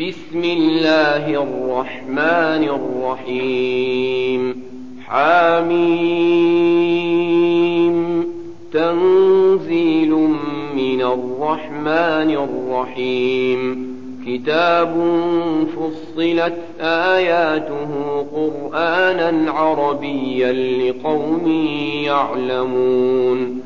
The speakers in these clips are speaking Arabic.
بسم الله الرحمن الرحيم. حميم. تنزيل من الرحمن الرحيم. كتاب فصلت آياته قرآنا عربيا لقوم يعلمون.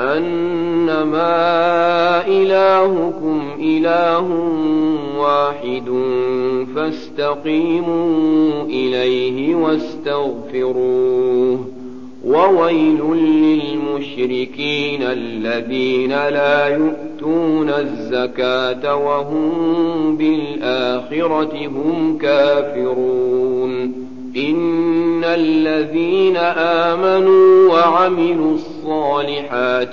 أنما إلهكم إله واحد فاستقيموا إليه واستغفروه وويل للمشركين الذين لا يؤتون الزكاة وهم بالآخرة هم كافرون إن الذين آمنوا وعملوا الصالحات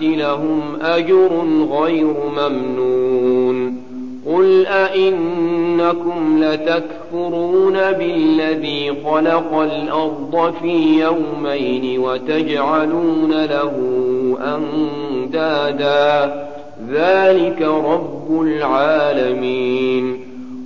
لهم أجر غير ممنون. قل أئنكم لتكفرون بالذي خلق الأرض في يومين وتجعلون له أندادا. ذلك رب العالمين.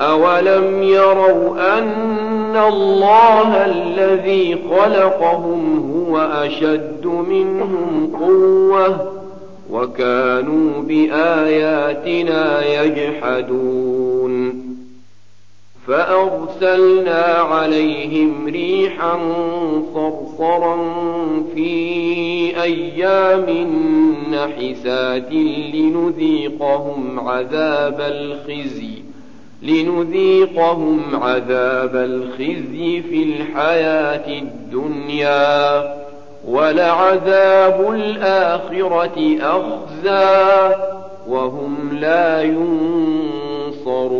أولم يروا أن الله الذي خلقهم هو أشد منهم قوة وكانوا بآياتنا يجحدون فأرسلنا عليهم ريحا صرصرا في أيام نحسات لنذيقهم عذاب الخزي لنذيقهم عذاب الخزي في الحياة الدنيا ولعذاب الآخرة أخزى وهم لا ينصرون.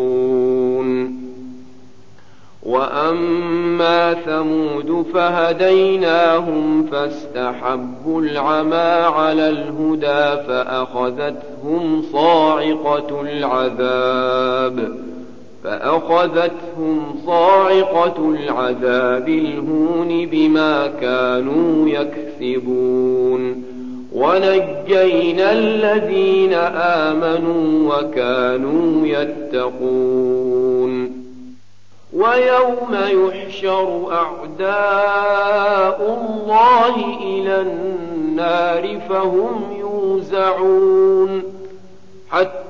وأما ثمود فهديناهم فاستحبوا العمى على الهدى فأخذتهم صاعقة العذاب. فأخذتهم صاعقة العذاب الهون بما كانوا يكسبون. ونجينا الذين آمنوا وكانوا يتقون. ويوم يحشر أعداء الله إلى النار فهم يوزعون.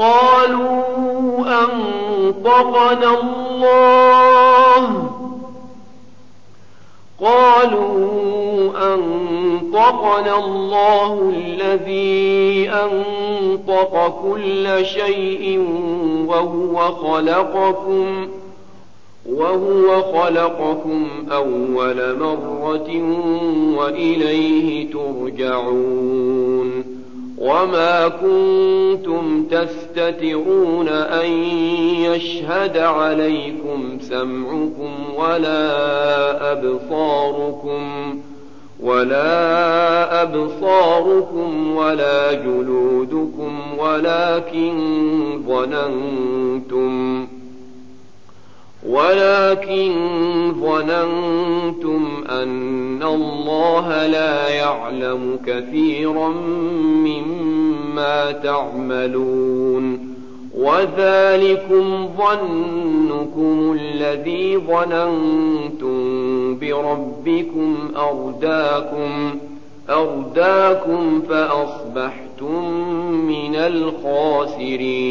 قالوا أنطقنا الله. قالوا أنطقنا الله الذي أنطق كل شيء وهو خلقكم وهو خلقكم أول مرة وإليه ترجعون. وما كنتم تستترون أن يشهد عليكم سمعكم ولا أبصاركم ولا أبصاركم ولا جلودكم ولكن ظننتم ولكن ظننتم أن الله لا يعلم كثيرا مما تعملون وذلكم ظنكم الذي ظننتم بربكم أرداكم أرداكم فأصبحتم من الخاسرين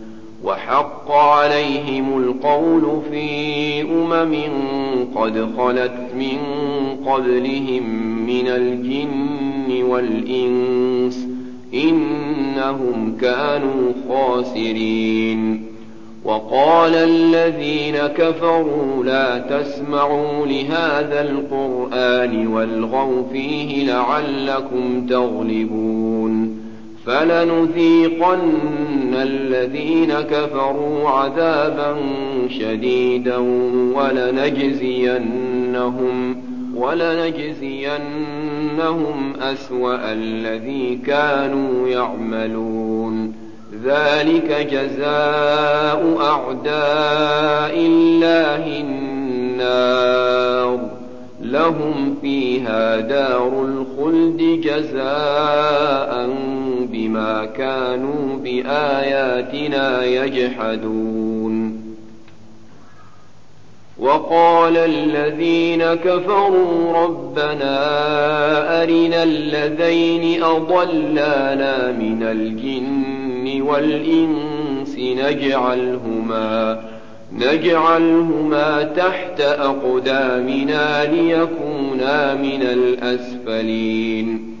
وحق عليهم القول في أمم قد خلت من قبلهم من الجن والإنس إنهم كانوا خاسرين. وقال الذين كفروا لا تسمعوا لهذا القرآن والغوا فيه لعلكم تغلبون. فلنذيقن الذين كفروا عذابا شديدا ولنجزينهم ولنجزينهم أسوأ الذي كانوا يعملون ذلك جزاء أعداء الله النار لهم فيها دار الخلد جزاء بما كانوا بآياتنا يجحدون. وقال الذين كفروا ربنا أرنا الذين أضلانا من الجن والإنس نجعلهما نجعلهما تحت أقدامنا ليكونا من الأسفلين.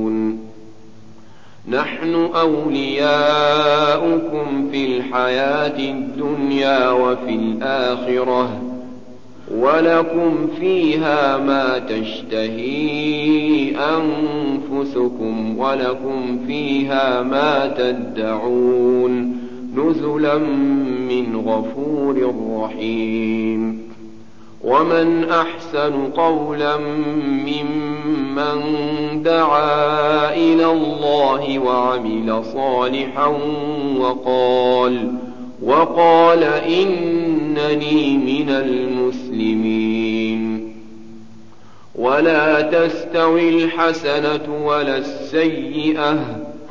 نحن أولياؤكم في الحياة الدنيا وفي الآخرة. ولكم فيها ما تشتهي أنفسكم ولكم فيها ما تدعون. نزلا من غفور رحيم. ومن أحسن قولا ممن دعا إلى الله وعمل صالحا وقال وقال إنني من المسلمين. ولا تستوي الحسنة ولا السيئة.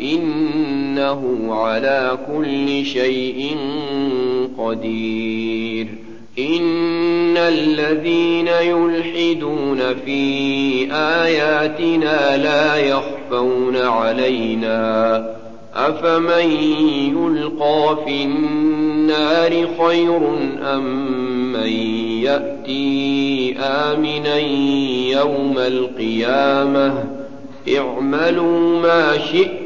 إنه على كل شيء قدير. إن الذين يلحدون في آياتنا لا يخفون علينا. أفمن يلقى في النار خير أم من يأتي آمنا يوم القيامة؟ اعملوا ما شئتم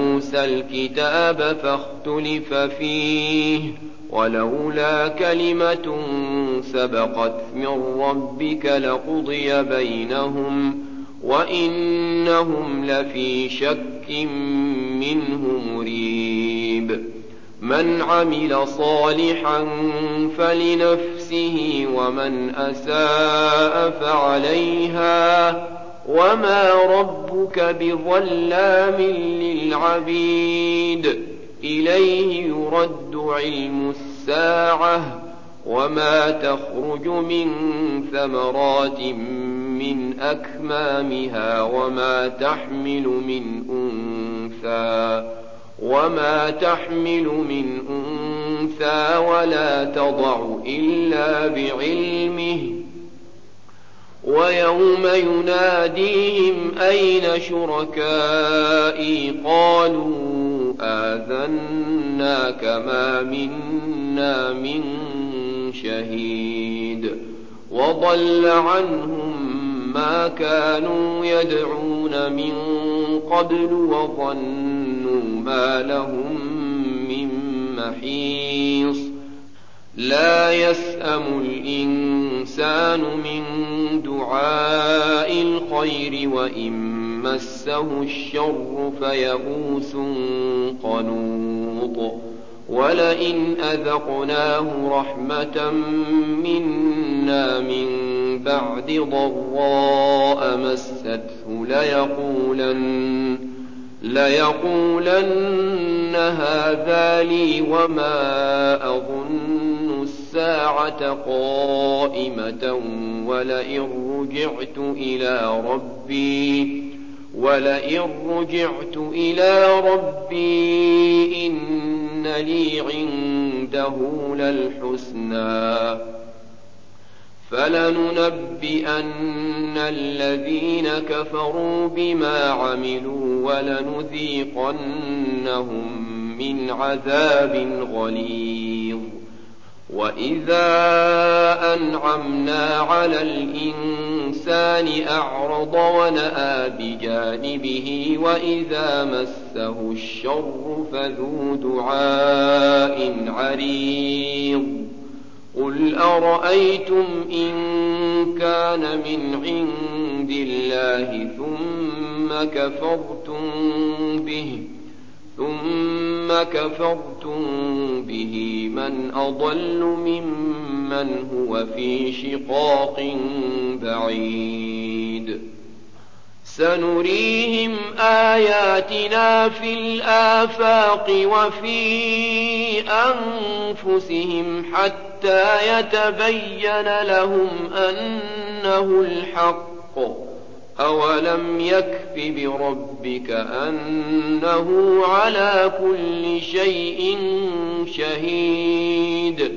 الكتاب فاختلف فيه ولولا كلمة سبقت من ربك لقضي بينهم وإنهم لفي شك منه مريب. من عمل صالحا فلنفسه ومن أساء فعليها وما ربك بظلام للعبيد إليه يرد علم الساعة وما تخرج من ثمرات من أكمامها وما تحمل من أنثى وما تحمل من أنثى ولا تضع إلا بعلمه ويوم يناديهم أين شركائي؟ قالوا آذنا كما منا من شهيد. وضل عنهم ما كانوا يدعون من قبل وظنوا ما لهم من محيص. لا يسأم الإنسان من دعاء الخير وإن مسه الشر فيئوس قنوط ولئن أذقناه رحمة منا من بعد ضراء مسته ليقولن ليقولن هذا لي وما أظن الساعة قائمة ولئن رجعت إلى ربي ولئن رجعت إلى ربي إن لي عنده للحسنى. فلننبئن الذين كفروا بما عملوا ولنذيقنهم من عذاب غليظ. وإذا أنعمنا على الإنسان أعرض ونأى بجانبه وإذا مسه الشر فذو دعاء عريض قل أرأيتم إن كان من عند الله ثم كفرتم به ثم كفرتم به من أضل ممن هو في شقاق بعيد. سنريهم آياتنا في الآفاق وفي أنفسهم حتى يتبين لهم أنه الحق. أولم يكف بربك أنه على كل شيء شهيد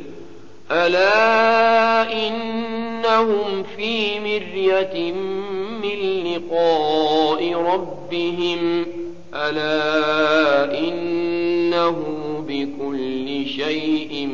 ألا إنهم في مرية من لقاء ربهم ألا إنه بكل شيء